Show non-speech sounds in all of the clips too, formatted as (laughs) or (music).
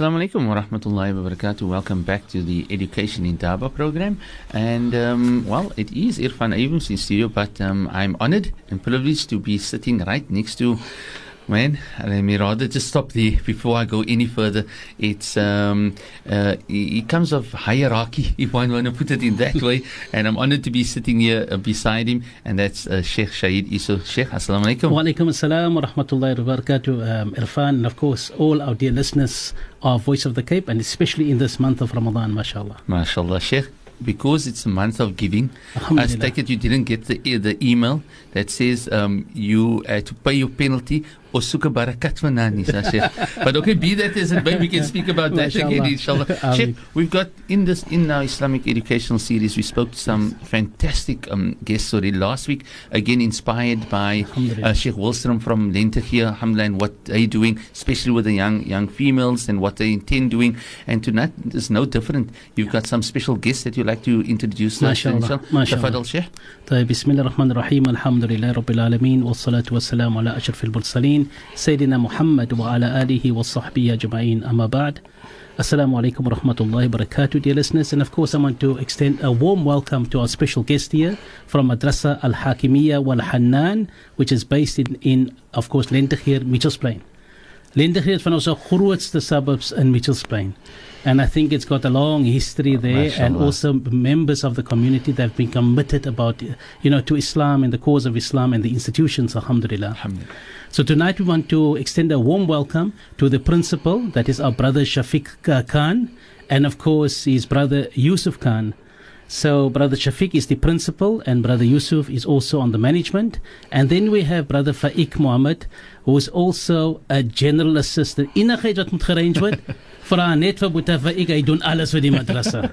Assalamu alaikum wa rahmatullahi wa barakatuh. Welcome back to the Education in Dawah program. And, um, well, it is Irfan Ayyub's in studio, but um, I'm honored and privileged to be sitting right next to Man, let me rather just stop there before I go any further. It's um, uh, it comes of hierarchy, (laughs) if one want to put it in that way. And I'm honored to be sitting here uh, beside him, and that's uh, Sheikh Shahid Iso. Sheikh, assalamu alaikum. Wa alaikum assalam wa rahmatullahi wa barakatuh, um, Irfan, and of course, all our dear listeners of Voice of the Cape, and especially in this month of Ramadan, mashallah. MashaAllah. Sheikh, because it's a month of giving, I take it you didn't get the, the email that says um, you uh, to pay your penalty or suka barakat fanani, Sheikh. But okay, be that as it may, we can speak about that again, inshallah. Sheikh, we've got in this in our Islamic educational series, we spoke to some fantastic um, guests already last week, again inspired by uh, Sheikh Wilson from Lentegeur, Hamla, and what they're doing, especially with the young young females and what they intend doing. And tonight, it's no different. You've got some special guests that you'd like to introduce. inshallah, Mashallah. Mashallah. Sheikh. طيب بسم الله الرحمن الرحيم الحمد لله رب العالمين والصلاة والسلام على أشرف المرسلين سيدنا محمد وعلى آله وصحبه أجمعين أما بعد wa rahmatullahi wa barakatuh, dear listeners. And of course, I want to extend a warm welcome to our special guest here from Madrasa Al Hakimiyya Wal which is based in, in of course, Lentegeur, Mitchells Plain. Lentegeur is van onze grootste suburbs in Mitchells Plain. And I think it's got a long history oh, there, and also members of the community that have been committed about, you know, to Islam and the cause of Islam and the institutions. Alhamdulillah. Alhamdulillah. So tonight we want to extend a warm welcome to the principal, that is our brother Shafiq uh, Khan, and of course his brother Yusuf Khan. So Brother Shafiq is the principal, and Brother Yusuf is also on the management. And then we have Brother Faik Muhammad, who is also a general assistant. Enigheid wat moet word, vra net vir Boeta Faik, hy doen alles vir die madrasa.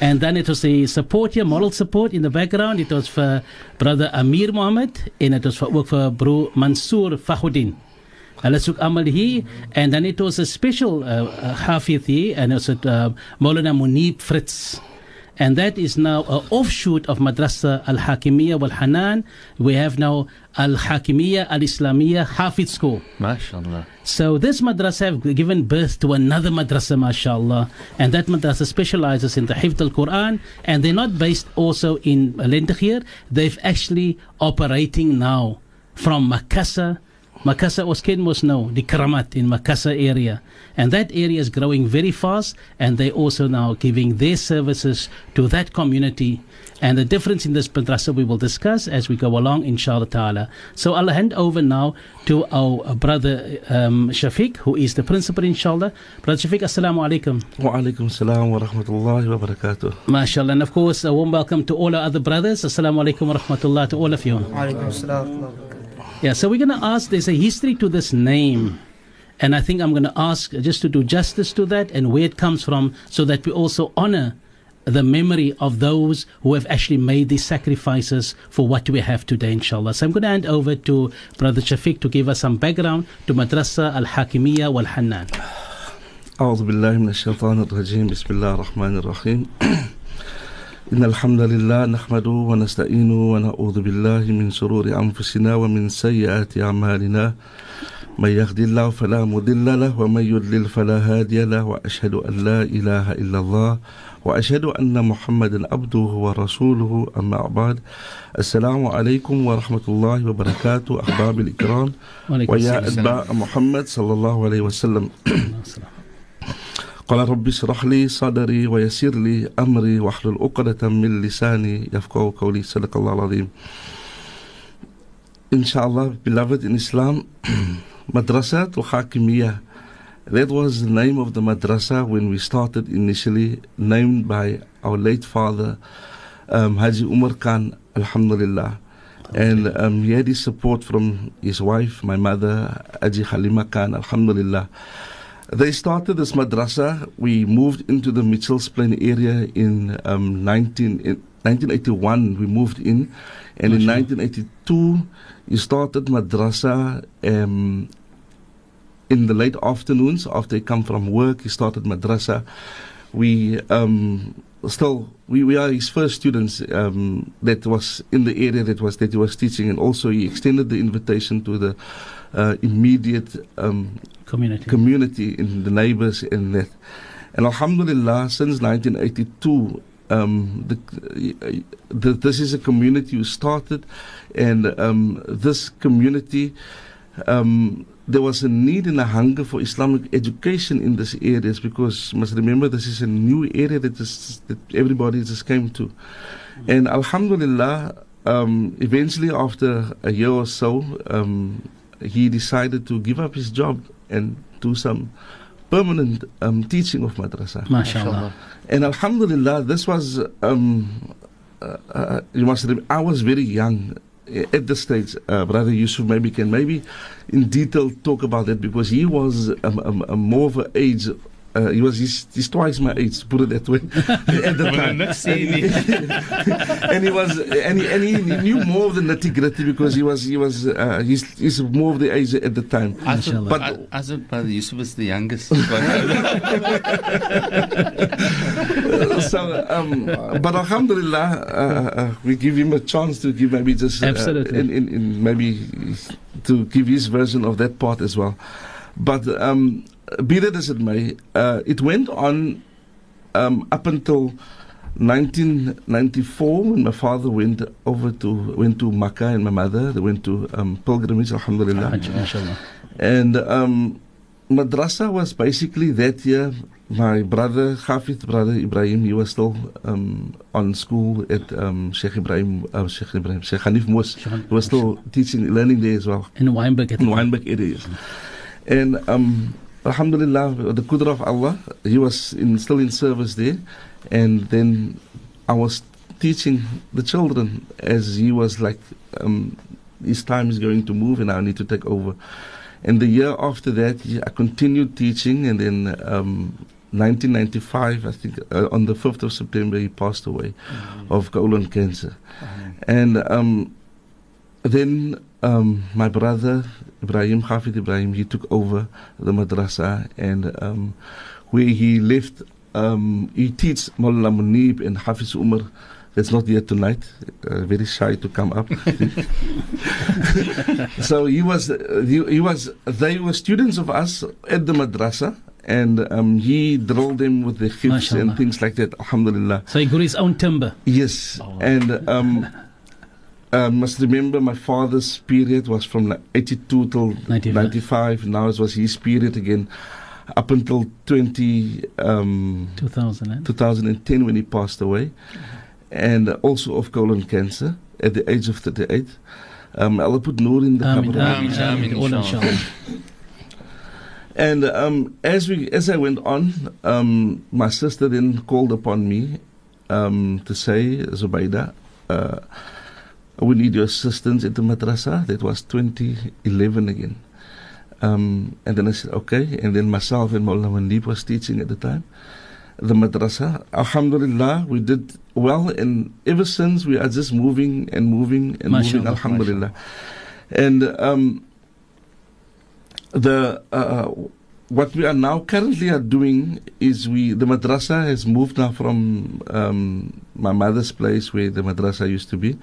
and then it was the support here, moral support in the background. It was for Brother Amir Muhammad, and it was for, ook vir Bro Mansour Fakhuddin. Hulle soek almal hier and then it was a special uh, uh, hafidh here and it was uh, Maulana Munib Fritz and that is now an offshoot of Madrasa Al Hakimiyya Wal Hanan. We have now Al Hakimiyya Al Islamiyya Hafid School. MashaAllah. So this madrasa have given birth to another madrasa, mashallah, and that madrasa specializes in the Hifd al Quran, and they're not based also in Lentegeur. They've actually operating now from Makassar. Makassar Osken was now the Karamat in Makassar area. And that area is growing very fast, and they also now giving their services to that community. And the difference in this madrasa we will discuss as we go along, inshallah ta'ala. So I'll hand over now to our brother um, Shafiq, who is the principal, inshallah. Brother Shafiq, assalamu alaikum. Wa alaikum salam wa rahmatullahi wa barakatuh. MashaAllah. And of course, a warm welcome to all our other brothers. Assalamu alaikum wa rahmatullah to all of you. Alaikum salam. Yeah, so we're going to ask, there's a history to this name. And I think I'm going to ask just to do justice to that and where it comes from so that we also honor the memory of those who have actually made these sacrifices for what we have today, inshallah. So I'm going to hand over to Brother Shafiq to give us some background to Madrasa Al Hakimiyya Wal Hannan. أعوذ بالله من الشيطان الرجيم بسم الله الرحمن الرحيم إن الحمد لله نحمده ونستعينه ونعوذ بالله من شرور أنفسنا ومن سيئات أعمالنا. من يهدي الله فلا مضل له ومن يضلل فلا هادي له وأشهد أن لا إله إلا الله وأشهد أن محمدا عبده ورسوله أما بعد. السلام عليكم ورحمة الله وبركاته أحباب الإكرام. ويا. أتباع محمد صلى الله عليه وسلم. قال ربي اشرح لي صدري ويسر لي أمري واحلل عقدة من لساني يفقهوا قولي صدق الله العظيم Inshallah, beloved in Islam, Madrasa Al Hakimiyah. That was the name of the madrasa when we started initially, named by our late father, um, Haji Umar Khan, Alhamdulillah. And um, he had his support from his wife, my mother, Haji Halima Khan, Alhamdulillah. They started this madrasa. We moved into the Mitchells Plain area in um, 19, in 1981. We moved in, and in 1982, he started madrasa um, in the late afternoons after he come from work. He started madrasa. We um, still we, we are his first students um, that was in the area that was that he was teaching, and also he extended the invitation to the uh, immediate um, Community. community in the neighbors and that. And Alhamdulillah, since 1982, um, the, the, this is a community who started, and um, this community, um, there was a need and a hunger for Islamic education in these areas because you must remember this is a new area that, is, that everybody just came to. And Alhamdulillah, um, eventually after a year or so, um, he decided to give up his job and do some permanent um, teaching of madrasa. MashaAllah. And Alhamdulillah, this was, um, uh, uh, you must remember, I was very young at the stage. Uh, Brother Yusuf maybe can maybe in detail talk about that because he was a, um, um, more of an age. Uh, he was he's, he's twice my age, put it that way. (laughs) at the time, and, (laughs) and he was and he, and he knew more than the nitty because he was he was uh, he's, he's more of the age at the time. I thought, but I, I thought Brother Yusuf was the youngest. (laughs) so, um, but Alhamdulillah, uh, uh, we give him a chance to give maybe just uh, Absolutely. in, in, in maybe to give his version of that part as well. But um, be that as it may, uh, it went on um, up until 1994 when my father went over to went to Makkah and my mother they went to um, pilgrimage. Alhamdulillah. Hajj, And um, madrasa was basically that year. My brother, Hafid brother Ibrahim, he was still um, on school at um, Sheikh Ibrahim, uh, Sheikh Ibrahim, Sheikh Hanif Mus. He was still teaching, learning there as well In Wynberg. in. Wynberg it is And um, Alhamdulillah, the qudra of Allah, he was in, still in service there. And then I was teaching the children as he was like, um, his time is going to move and I need to take over. And the year after that, he- I continued teaching. And then um, 1995, I think uh, on the 5th of September, he passed away of colon cancer. And um, then um, my brother Ibrahim Hafid Ibrahim he took over the madrasa and um, where he left um, he teach Mullah Munib and Hafiz Umar. That's not here tonight. Uh, very shy to come up. (laughs) So he was uh, he, he was they were students of us at the madrasa and um, he drilled them with the hifz and things like that. Alhamdulillah. So he grew his own timber. Yes, Oh. and um, I must remember my father's period was from like 82 till 95. 95. Now it was his period again, up until 20, um, 2000. eh? 2010 when he passed away, and also of colon cancer at the age of 38. Um, Allah put Noor in the Ameen, qabr. ameen, Ameen, ameen. ameen, All inshallah. inshallah. And um, as we as I went on, um, my sister then called upon me um, to say, Zubaida, uh, we need your assistance at the madrasa. That was 2011 again. Um, and then I said, okay. And then myself and Mullah Munib was teaching at the time. The madrasa, Alhamdulillah, we did well. And ever since, we are just moving and moving and moving, Alhamdulillah. And um, the uh, what we are now currently are doing is we the madrasa has moved now from um, my mother's place where the madrasa used to be.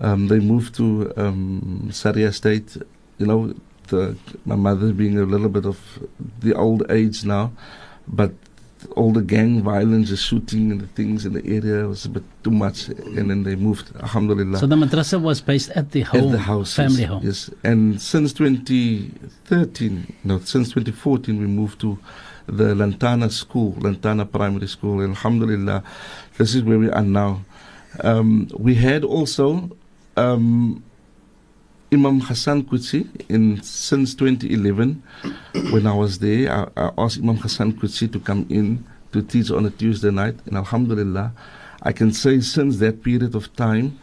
Um, they moved to um, Saria State. You know, the, my mother being a little bit of the old age now, but all the gang violence, the shooting and the things in the area was a bit too much, and then they moved. Alhamdulillah. So the madrasa was based at the home, At the house, family yes, home. Yes, and since 2013, no, since 2014, we moved to the Lantana School, Lantana Primary School. And Alhamdulillah, this is where we are now. Um, we had also um, Imam Hassan Qudsi in since 2011. when I was there, I, I asked Imam Hassan Qudsi to come in to teach on a Tuesday night, and Alhamdulillah, I can say since that period of time,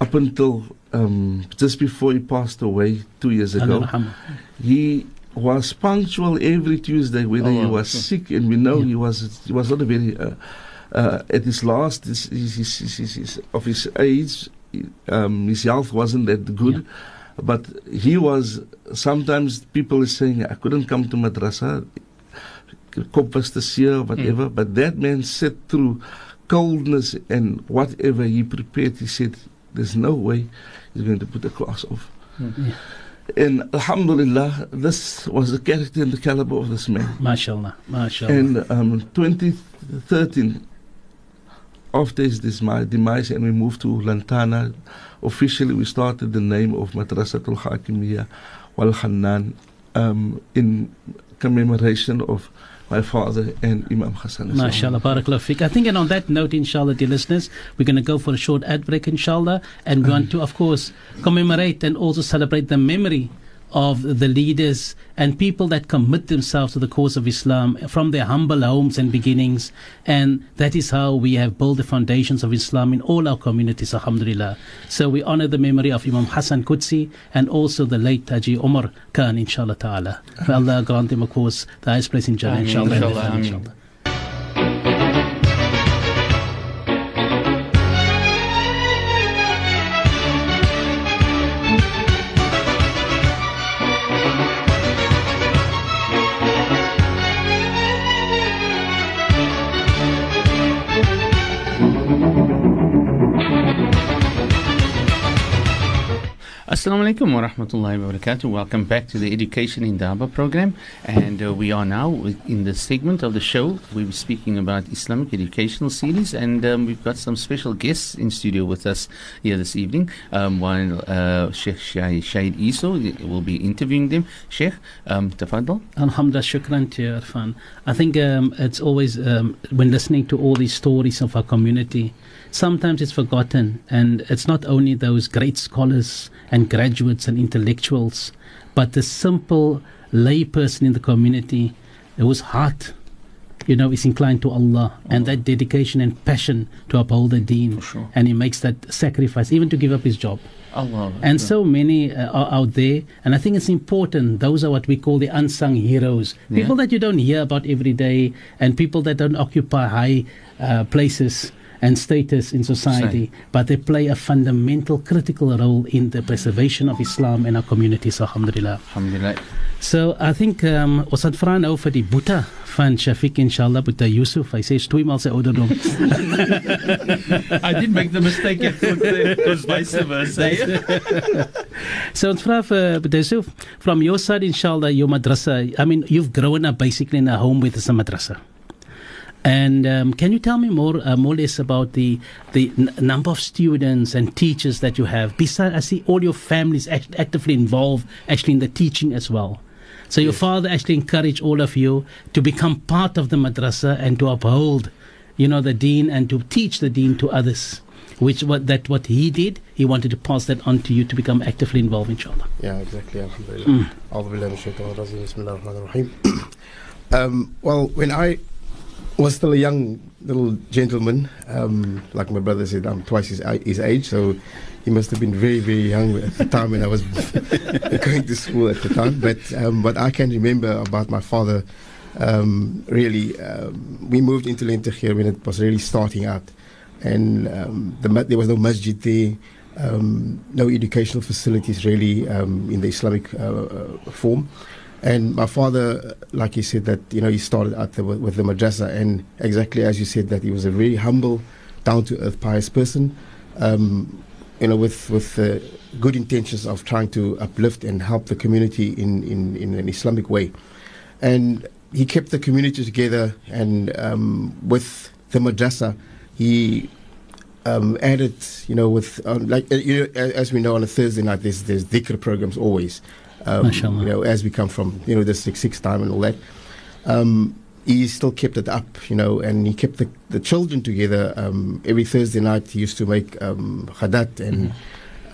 up until um, just before he passed away two years ago, he was punctual every Tuesday, whether he Oh, was okay. sick, and we know Yeah. he was he was not a very uh, uh, at his last his, his, his, of his age, um, his health wasn't that good. But he was sometimes people are saying I couldn't come to madrasa, kop was te seer, whatever. But that man sat through coldness and whatever he prepared, he said, there's no way he's going to put the class off. Mm-hmm. And Alhamdulillah, this was the character and the caliber of this man. MashaAllah. MashaAllah. And um, 2013, after his demise, and we moved to Lantana, officially we started the name of Madrasatul Hakimiyya Wal Hannan um, in commemoration of my father and Imam Hassan. MashaAllah, barakallah fiqh. I think, and on that note, inshallah, dear listeners, we're going to go for a short ad break, inshallah, and we want to, of course, commemorate and also celebrate the memory of the leaders and people that commit themselves to the cause of Islam from their humble homes and beginnings. And that is how we have built the foundations of Islam in all our communities, alhamdulillah. So we honor the memory of Imam Hassan Qudsi and also the late Haji Omar Khan, inshallah ta'ala. May Allah grant him, of course, the highest place in Jannah, inshallah. Inshallah, inshallah. Assalamu alaikum wa rahmatullahi wa barakatuh. Welcome back to the Education in Dawah program. And uh, we are now in the segment of the show. We're speaking about Islamic educational series. And um, we've got some special guests in studio with us here this evening. Um, while uh, Sheikh Shahid Iso will be interviewing them. Sheikh, um. Alhamdulillah, shukran to Irfan. I think um, it's always, um, when listening to all these stories of our community, sometimes it's forgotten. And it's not only those great scholars and graduates and intellectuals, but the simple layperson in the community whose heart, you know, is inclined to Allah and that dedication and passion to uphold the deen. sure. And he makes that sacrifice, even to give up his job. Allah. And so many uh, are out there, and I think it's important. Those are what we call the unsung heroes. Yeah. People that you don't hear about every day, and people that don't occupy high uh, places and status in society, but they play a fundamental, critical role in the preservation of Islam in our communities, alhamdulillah. Alhamdulillah. So I think um, ons het vra nou vir die boeta van Shafiq inshallah boeta Yusuf. Hy sê tweemaal sy ouderdom. (laughs) I did make the mistake. It was vice versa. (laughs) So ons vra vir boeta Yusuf, from your side inshallah your madrasa, I mean you've grown up basically in a home with a madrasa. And um, can you tell me more, uh, more or less about the the n- number of students and teachers that you have? Besides, I see all your families act- actively involved actually in the teaching as well. So yes. your father actually encouraged all of you to become part of the madrasa and to uphold, you know, the dean and to teach the dean to others. Which what that what he did, he wanted to pass that on to you to become actively involved, inshallah. Yeah, exactly. Alhamdulillah. Mm. (coughs) Um, well, when I was still a young little gentleman, um, like my brother said, I'm twice his, his age, so he must have been very, very young at the time when I was (laughs) going to school at the time. But um, what I can remember about my father, um, really, um, we moved into Lentegeur when it was really starting out. And um, the, there was no masjid there, um, no educational facilities really in the Islamic uh, uh, form. And my father, like you said, that you know he started out with the madrasa, and exactly as you said, that he was a very humble, down-to-earth, pious person. Um, you know, with with uh, good intentions of trying to uplift and help the community in, in, in an Islamic way, and he kept the community together. And um, with the madrasa, he um, added, you know, with um, like uh, you know, as we know on a Thursday night, there's there's dhikr programs always. Um, you know, as we come from you know the six six time and all that. Um, he still kept it up, you know, and he kept the, the children together. Um, every Thursday night, he used to make um, khadat, and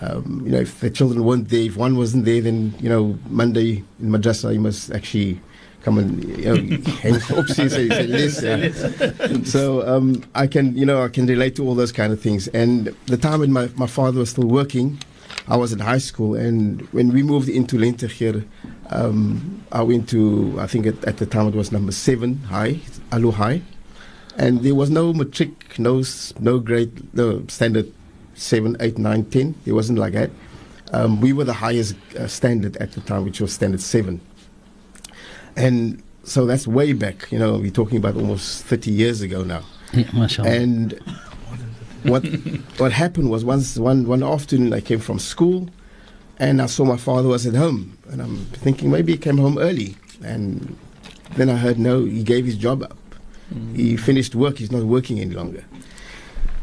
um, you know, if the children weren't there, if one wasn't there, then you know, Monday in madrasa, you must actually come and you know, (laughs) and oopsie, say, less. so um, I can, you know, I can relate to all those kind of things. And the time when my, my father was still working, I was in high school, and when we moved into Lentegeur, um, I went to, I think at, at the time it was number seven high, Aloe High, and there was no matric, no no grade, no standard seven, eight, nine, ten. There wasn't like that. Um, we were the highest uh, standard at the time, which was standard seven, and so that's way back. You know, we're talking about almost thirty years ago now. Yeah, mashallah. And what what happened was once one one afternoon I came from school, and I saw my father was at home, and I'm thinking maybe he came home early, and then I heard no, he gave his job up. He finished work. He's not working any longer.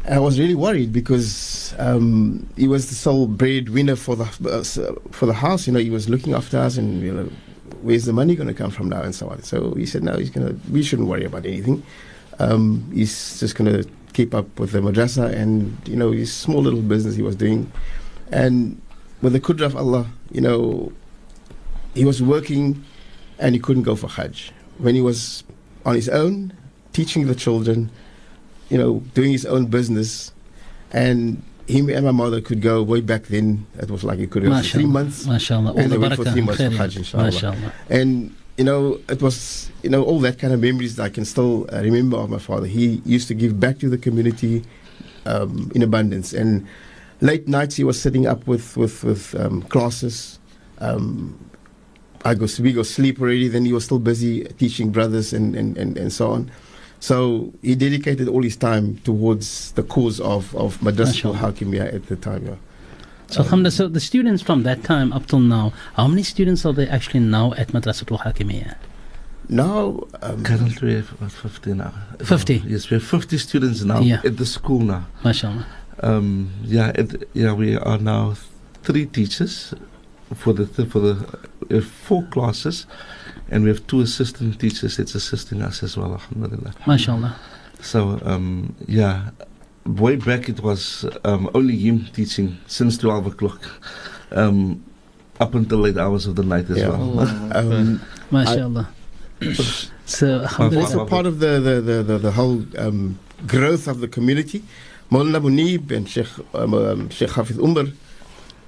And I was really worried because um, he was the sole breadwinner for the uh, for the house. You know, he was looking after us, and you know, where's the money going to come from now, and so on. So he said, no, he's going to. We shouldn't worry about anything. Um, he's just going to keep up with the madrasa and you know his small little business he was doing, and with the kudra of Allah, you know, he was working, and he couldn't go for Hajj when he was on his own, teaching the children, you know, doing his own business, and him and my mother could go way back then. It was like he could go for three months, mashallah. And the they went for three months for Hajj, inshallah. And you know, it was you know all that kind of memories that I can still uh, remember of my father. He used to give back to the community um, in abundance. And late nights he was sitting up with with with um, classes. Um, I go we go sleep already. Then he was still busy teaching brothers and and, and, and so on. So he dedicated all his time towards the cause of of Madrasa Mashallah. Hakimiyya at the time. Yeah. So, alhamdulillah, so the students from that time up till now, how many students are there actually now at Madrasatul Hakimiyya? Now, um, Currently, we have about 50 now. 50? Yes, we have 50 students now Yeah. at the school now. Mashallah. Um, yeah, it, yeah, we are now three teachers for the for the we four classes, and we have two assistant teachers that's assisting us as well. Alhamdulillah. Mashallah. So um, yeah, way back it was um, only him teaching since twelve o'clock, um, up until late hours of the night as Yeah. well. (laughs) um, Mashallah. (coughs) so, alhamdulillah. also part of the the, the, the, the whole um, growth of the community. Maulana Munib and Sheikh um, um, Sheikh Hafiz Umar,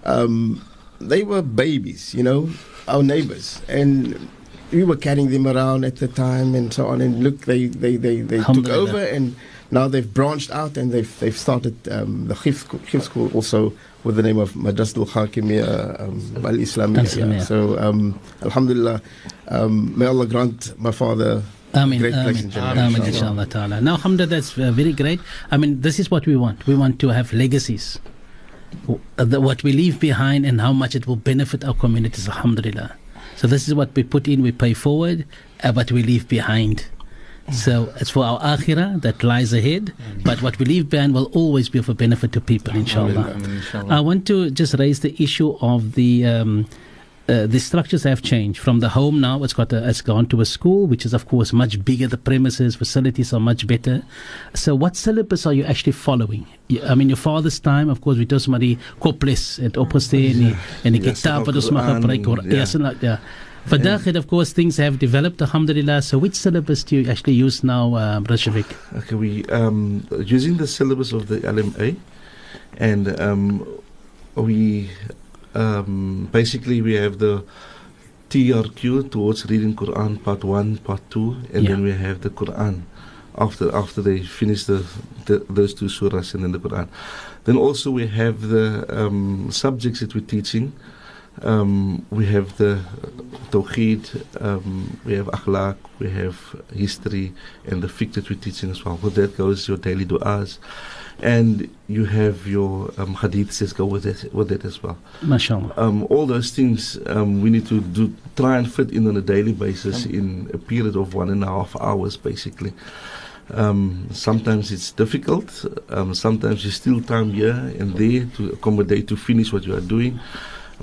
um, they were babies, you know, our neighbors, and we were carrying them around at the time and so on. And look, they they they, they took over, and now they've branched out and they've they've started um, the Hifz school, Hifz school also with the name of Madrasatul Hakimiyya um, Al Islamiyya. So um, Alhamdulillah, um, may Allah grant my father Ameen, great place ameen, in Jannah, inshallah. inshallah ta'ala. Now, alhamdulillah, that's uh, very great. I mean, this is what we want. We want to have legacies. Uh, the- What we leave behind and how much it will benefit our communities, alhamdulillah. So this is what we put in, we pay forward, uh, but we leave behind. So it's for our akhirah that lies ahead, but what we leave behind will always be of a benefit to people, inshallah. I want to just raise the issue of the um, uh, the structures have changed from the home now. It's got a, it's gone to a school, which is of course much bigger. The premises, facilities are much better. So, what syllabus are you actually following? I mean, your father's time, of course, we do somebody koples at opposite and and the Yes, kitab wat ons mag gebruik or yeah. And yeah. Of course, things have developed, alhamdulillah. So, which syllabus do you actually use now, uh, Brother Shafiq? Okay, we um, using the syllabus of the LMA, and um, we um, basically we have the TRQ towards reading Quran part one, part two, and then we have the Quran after after they finish the, the those two surahs and then the Quran. Then also we have the um, subjects that we're teaching. Um, we have the Tawheed, um, we have Akhlaq, we have history, and the fiqh that we're teaching as well. With that goes your daily du'as, and you have your um, hadiths that go with it, with it as well. MashaAllah. Um, all those things um, we need to do, try and fit in on a daily basis in a period of one and a half hours, basically. Um, sometimes it's difficult. Um, sometimes you still time here and there to accommodate to finish what you are doing.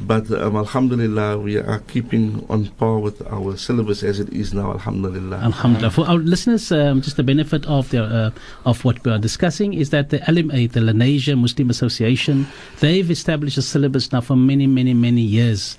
But um, Alhamdulillah, we are keeping on par with our syllabus as it is now. Alhamdulillah. Alhamdulillah. For our listeners, um, just the benefit of uh, of what we are discussing is that the LMA, the Lenasia Muslim Association, they've established a syllabus now for many, many, many years.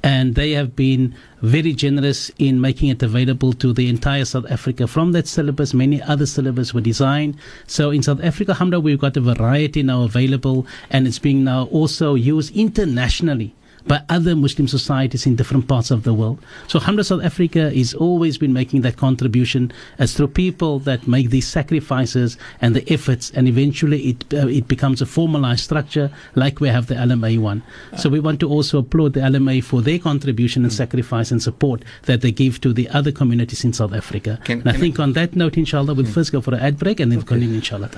And they have been very generous in making it available to the entire South Africa. From that syllabus, many other syllabus were designed. So in South Africa, Hamda, we've got a variety now available, and it's being now also used internationally by other Muslim societies in different parts of the world. So Alhamdulillah South Africa has always been making that contribution as through people that make these sacrifices and the efforts and eventually it uh, it becomes a formalized structure like we have the LMA one. So we want to also applaud the LMA for their contribution and sacrifice and support that they give to the other communities in South Africa. Can- and I think on that note, inshallah, we'll first go for an ad break and then continue, inshallah.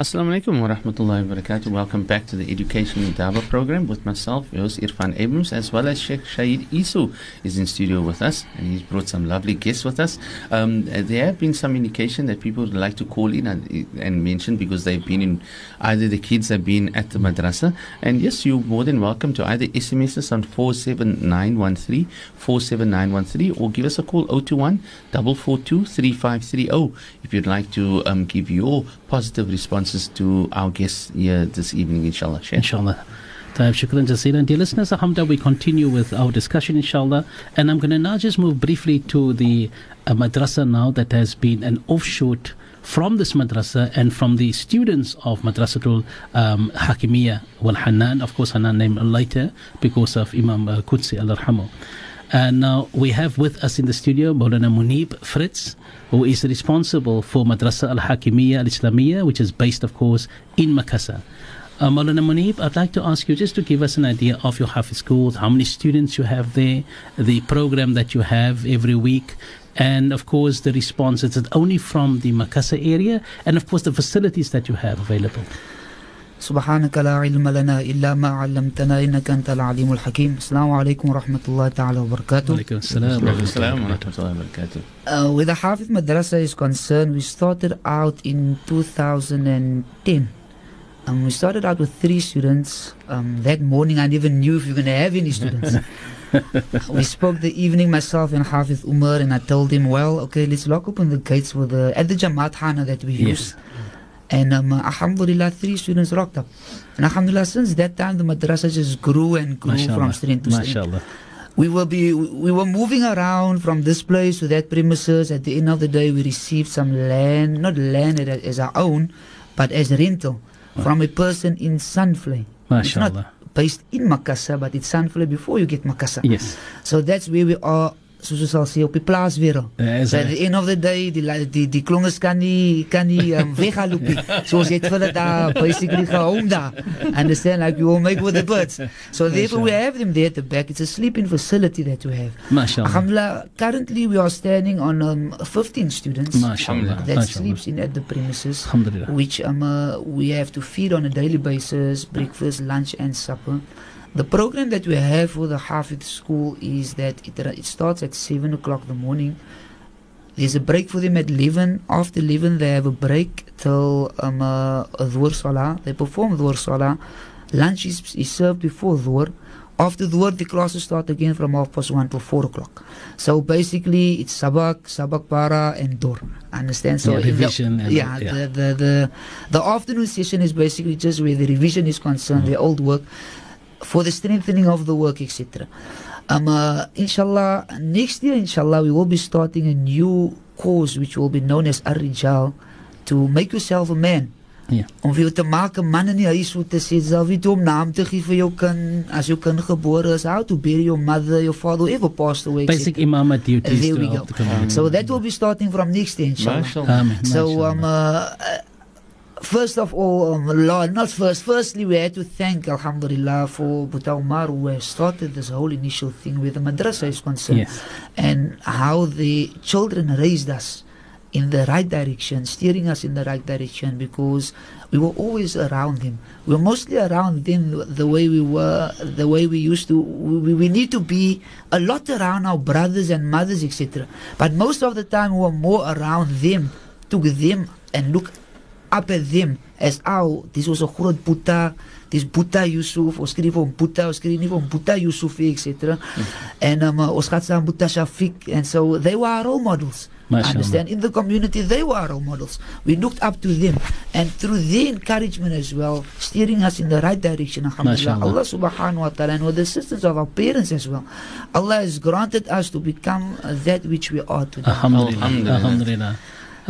Assalamu alaikum wa rahmatullahi wa barakatuh. Welcome back to the Education and Dawah program with myself, your host Irfan Abrams, as well as Sheikh Shahid Isu is in studio with us, and he's brought some lovely guests with us. Um, uh, there have been some indication that people would like to call in and, and mention because they've been in, either the kids have been at the madrasa, and yes, you're more than welcome to either SMS us on 47913, 47913, or give us a call 021 442 3530 if you'd like to um, give your positive responses to our guests here this evening, inshallah. Sheikh. Inshallah. Taib shukran jazeelan. Dear listeners, alhamdulillah, we continue with our discussion, inshallah. And I'm going to now just move briefly to the uh, madrasa now that has been an offshoot from this madrasa and from the students of Madrasatul um, Hakimiyya wal Hanan. Of course, Hanan named later because of Imam uh, Qudsi al Arhamu. And now we have with us in the studio Maulana Munib Fritz, who is responsible for Madrasa Al Hakimiyya Al Islamiyya, which is based, of course, in Makassar. Uh, Maulana Munib, I'd like to ask you just to give us an idea of your Hafiz schools, how many students you have there, the program that you have every week, and of course the response. Is only from the Makassar area? And of course the facilities that you have available. سبحانك لا علم لنا إلا ما علمتنا إنك أنت العليم الحكيم السلام عليكم ورحمة الله تعالى وبركاته rahmatullahi wa alaikum wa barakatuh. uh, With the Hafiz Madrasa is concerned we started out in 2010 um, we started out with three students um, that morning I never knew if we were going to have any students we spoke the evening myself and Hafiz Umar and I told him well okay let's lock open the gates with the, at the Jamaat Hana that we Yes. use And um, alhamdulillah, three students rocked up. And alhamdulillah, since that time, the madrasa just grew and grew from MashaAllah. strength to strength. MashaAllah. We will be, we were moving around from this place to that premises. At the end of the day, we received some land, not land as as our own, but as rental from a person in Sunflay. It's not based in Makassar, but it's Sunflay before you get Makassar. Yes. So that's where we are, soos ons sal sê, op die plaas weer. As So at the end of the day, die die die klonges kan nie kan nie um, (laughs) weghaloop nie. So ons het vir hulle daar basically gehome daar. Understand like you will make with the birds. So therefore we have them there at the back. It's a sleeping facility that we have. MashaAllah. Alhamdulillah, currently we are standing on um, 15 students MashaAllah. that MashaAllah. sleeps in at the premises Alhamdulillah. which um, uh, we have to feed on a daily basis, breakfast, lunch, and supper. The program that we have for the Hafid school is that it, it starts at 7 o'clock in the morning. There's a break for them at 11. After 11, they have a break till um, uh, Dhuhr Salah. They perform Dhuhr Salah. Lunch is, is served before Dhuhr. After Dhuhr, the classes start again from half past 1 till 4 o'clock. So basically, it's Sabak, Sabak Para, and Dur. Understand? So Yeah, the- revision and- yeah, yeah. The, the, the, the afternoon session is basically just where the revision is concerned, the old work, for the strengthening of the work, etc. Um, uh, inshallah, next year, inshallah, we will be starting a new course which will be known as Ar-Rijal to make yourself a man. Ja. Om vir jou te maak 'n man in die huis hoe te sê, self weet hoe om naam te gee vir jou kind as jou kind gebore is, how to bury your mother, your father, whoever passed away. Basic etc. imam duties There to we go. the community. So that will be starting from next year, inshallah. MashaAllah. Amen. So, um, uh, first of all, um, Lord, not first. Firstly, we had to thank Alhamdulillah for Buta Umar who has started this whole initial thing with the madrasa is concerned, yes. and how the children raised us in the right direction, steering us in the right direction because we were always around them. We were mostly around them the way we were, the way we used to. We, we need to be a lot around our brothers and mothers, etc. But most of the time, we were more around them, took them and look up at them as oh, this was a groot Boeta, dis Boeta Yusuf, ons skryf hom Boeta, ons skryf nie vir hom Boeta Yusuf nie, etc. And um, uh, ons gaan saam Boeta Shafiq and so they were our role models. Mashallah. Understand? In the community, they were our role models. We looked up to them, and through their encouragement as well, steering us in the right direction. Alhamdulillah. Mashallah. Allah subhanahu wa ta'ala, and with the assistance of our parents as well, Allah has granted us to become uh, that which we are today. Alhamdulillah. Alhamdulillah. Alhamdulillah.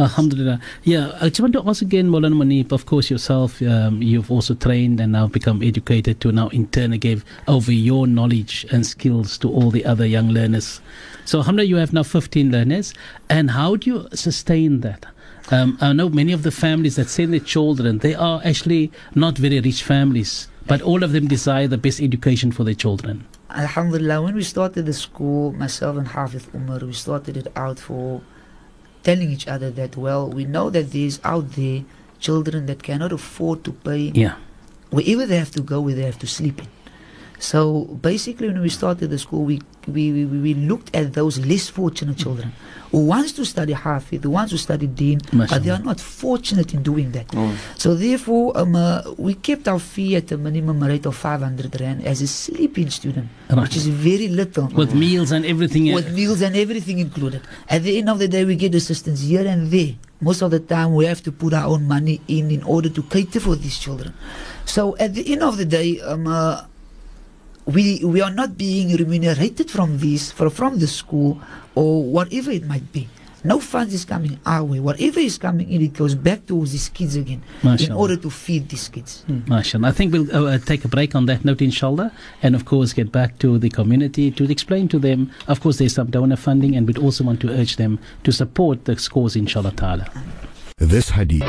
Alhamdulillah. Yeah, I just want to ask again, Molana Munib, of course, yourself, um, you've also trained and now become educated to now in turn give over your knowledge and skills to all the other young learners. So, Alhamdulillah, you have now 15 learners. And how do you sustain that? Um, I know many of the families that send their children, they are actually not very rich families, but all of them desire the best education for their children. Alhamdulillah, when we started the school, myself and Hafiz Umar, we started it out for telling each other that, well, we know that there's out there children that cannot afford to pay Yeah. wherever they have to go, where they have to sleep in. So basically, when we started the school, we, we, we, we looked at those less fortunate children who wants to study Hafiz, who wants to study Deen, but they are not fortunate in doing that. Oh. So therefore, um, uh, we kept our fee at a minimum rate of 500 rand as a sleeping student, Right. which is very little. With meals and everything. with meals and everything included. At the end of the day, we get assistance here and there. Most of the time, we have to put our own money in in order to cater for these children. So at the end of the day, um, uh, we we are not being remunerated from this, from, from the school or whatever it might be. No funds is coming our way. Whatever is coming in, it goes back to these kids again in order to feed these kids. MashaAllah. I think we'll uh, uh, take a break on that note, inshallah, and of course get back to the community to explain to them. Of course, there's some donor funding, and we'd also want to urge them to support the cause, inshallah ta'ala. This hadith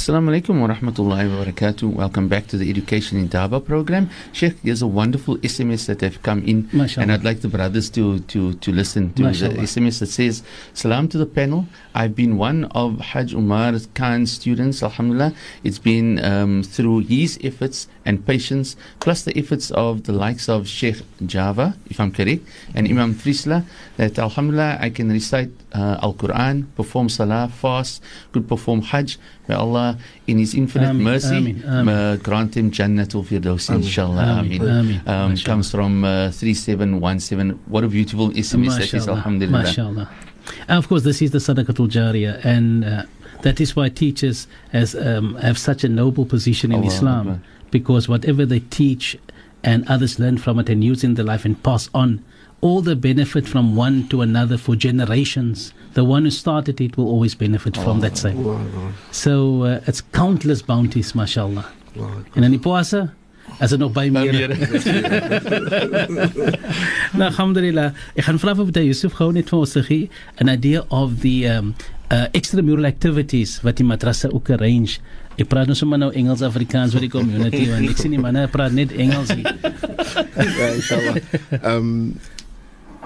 Assalamu alaikum wa rahmatullahi wa barakatuh. Welcome back to the Education in Dawah program. Sheikh, there's a wonderful SMS that have come in, Mashallah. and I'd like the brothers to, to, to listen to Mashallah. the SMS that says, Salam to the panel. I've been one of Hajj Umar Khan's students, Alhamdulillah. It's been um, through his efforts and patience, plus the efforts of the likes of Sheikh Java, if I'm correct, and Imam Frisla, that Alhamdulillah I can recite uh, Al Quran, perform Salah, fast, could perform Hajj. May Allah, in His infinite mercy, uh, grant him Jannatul Firdaus, inshallah. Ameen. Um, comes from uh, 3717. What a beautiful SMS that is. Alhamdulillah. Mashallah. And of course, this is the Sadaqatul Jariyah, and uh, that is why teachers has, um, have such a noble position in Allahu Islam, Akbar. because whatever they teach and others learn from it and use in their life and pass on, all the benefit from one to another for generations. The one who started it will always benefit from that same. Allah, So uh, it's countless bounties, mashallah. En in die puasa, as dit nog by meer. nou, alhamdulillah. Ek gaan vra vir Yusuf gou net vir ons gee an idea of the um, uh, extramural activities wat die madrasa ook arrange. Ek praat nou sommer nou Engels Afrikaans vir die community want ek sien die manne praat net Engels yeah, (laughs) inshallah. um, e-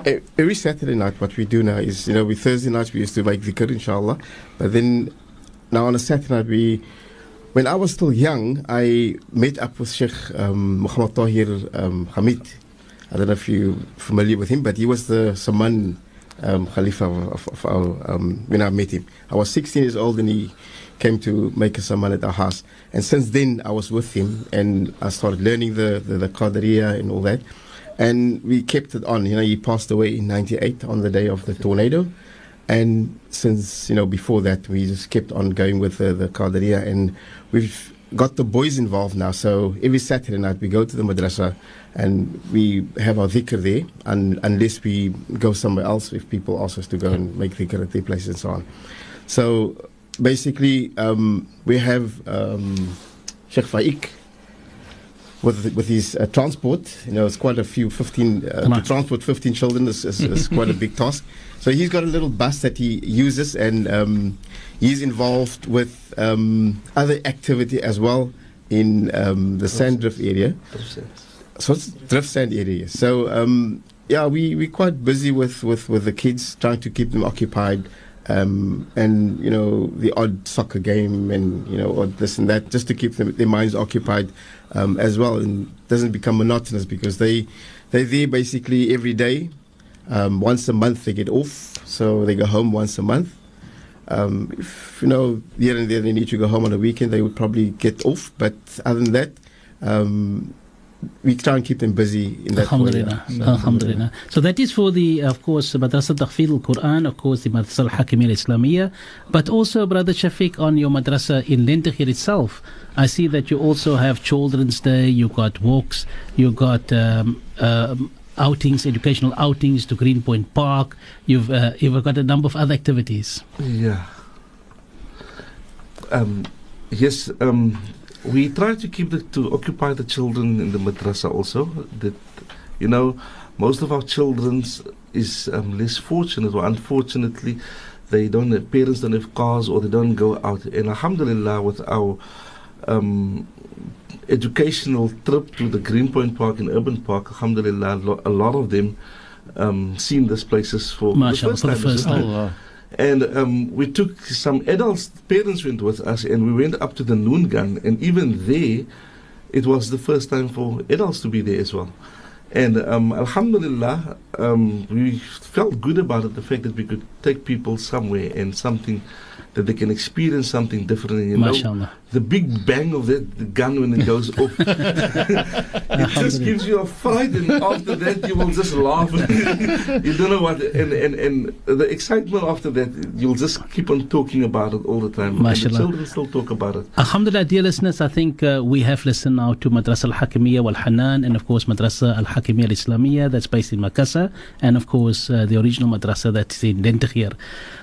every Saturday night, what we do now is, you know, we Thursday nights we used to make dhikr, inshallah. But then now on a Saturday night, we, when I was still young, I met up with Sheikh um, Muhammad Tahir um, Hamid. I don't know if you're familiar with him, but he was the Saman um, Khalifa of, of our, um, when I met him. I was 16 years old and he came to make a Saman at our house. And since then, I was with him and I started learning the, the, the and all that. And we kept it on. You know, he passed away in 98 on the day of the tornado. And since, you know, before that, we just kept on going with the, the. And we've got the boys involved now. So every Saturday night, we go to the madrasa and we have our dhikr there. And unless we go somewhere else, if people ask us to go and make dhikr at their place and so on. So basically, um, we have um, Sheikh Faik with with his uh, transport. You know, it's quite a few. Fifteen uh, to transport fifteen children is, is, is quite a big (laughs) task. So he's got a little bus that he uses, and um, he's involved with um, other activity as well in um, the Sandrift area. So it's drift sand area. So um, yeah, we we quite busy with, with, with the kids, trying to keep them occupied. Um, and you know the odd soccer game and you know or this and that just to keep them, their minds occupied um, as well and doesn't become monotonous because they they're there basically every day. Um, once a month they get off, so they go home once a month. Um, if you know here and there they need to go home on a weekend, they would probably get off. But other than that, um, we try and keep them busy in that Alhamdulillah. way. Alhamdulillah. So that is for the, of course, Madrasa Tahfidh al-Quran, of course, the Madrasa al-Hakimiyya al-Islamiyya, but also, Brother Shafiq, on your madrasa in Lentegeur itself, I see that you also have Children's Day, you got walks, you got um, um, outings, educational outings to Greenpoint Park, you've, uh, you've got a number of other activities. Yeah. Um, yes, um, we try to keep the, to occupy the children in the madrasa also. That you know, most of our children is um, less fortunate or unfortunately they don't have parents don't have cars or they don't go out. And alhamdulillah, with our um, educational trip to the Greenpoint Park and Urban Park, alhamdulillah, lo- a lot of them um, seen these places for the first time. Oh, wow. And um, we took some adults, parents went with us, and we went up to the noon gun. And even there, it was the first time for adults to be there as well. And um, Alhamdulillah, um, we felt good about it, the fact that we could take people somewhere and something that they can experience something different. And, you know, the big bang of that the gun when it goes off, (laughs) (laughs) it just gives you a fright, and after that you will just laugh. (laughs) you don't know what, and, and and the excitement after that, you'll just keep on talking about it all the time. And Mashallah. the children still talk about it. Alhamdulillah, dear listeners, I think uh, we have listened now to Madrasa Al Hakimiyya Wal Hanan and, of course, Madrasa Al Hakimiyya Al Islamiyya that's based in Macassar, and, of course, uh, the original madrasa that's in Lentegeur.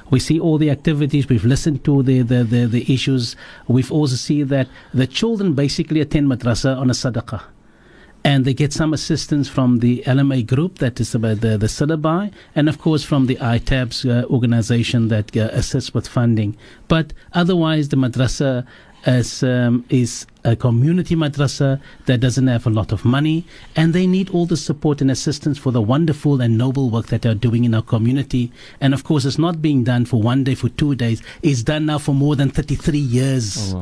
We see all the activities, we've listened to the, the, the, the issues. We've also seen that the children basically attend madrasa on a sadaqah and they get some assistance from the LMA group that is about the, the syllabi, and of course from the ITABS uh, organization that uh, assists with funding. But otherwise, the madrasa is, um, is a community madrasa that doesn't have a lot of money, and they need all the support and assistance for the wonderful and noble work that they're doing in our community. And of course, it's not being done for one day, for two days. It's done now for more than 33 years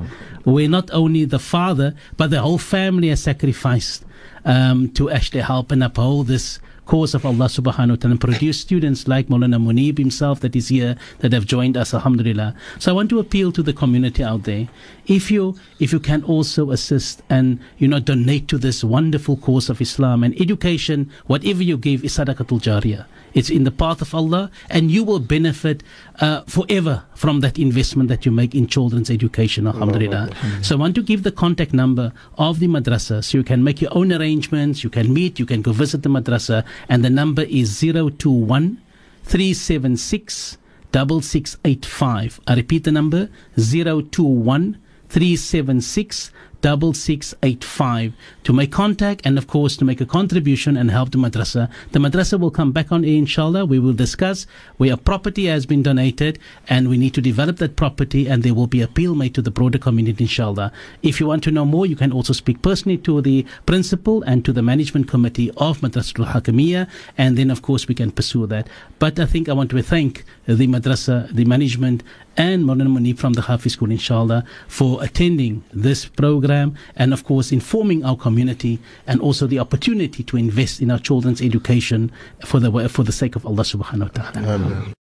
where not only the father but the whole family has sacrificed um, to actually help and uphold this cause of Allah subhanahu wa ta'ala and produce students like Maulana Munib himself that is here that have joined us alhamdulillah. So I want to appeal to the community out there. If you if you can also assist and you know donate to this wonderful cause of Islam and education whatever you give is sadaqatul jariyah. It's in the path of Allah and you will benefit uh, forever from that investment that you make in children's education alhamdulillah. So I want to give the contact number of the madrasa so you can make your own arrangements you can meet you can go visit the madrasa and the number is 021 376 6685 I repeat the number 021 376 6685 to make contact and of course to make a contribution and help the madrasa. The madrasa will come back on inshallah. We will discuss where property has been donated and we need to develop that property and there will be appeal made to the broader community inshallah. If you want to know more you can also speak personally to the principal and to the management committee of Madrasatul Hakimiyya and then of course we can pursue that. But I think I want to thank the madrasa, the management and Maulana Munib from the Hifz School, inshallah, for attending this program and, of course, informing our community and also the opportunity to invest in our children's education for the, for the sake of Allah subhanahu wa ta'ala. Amen.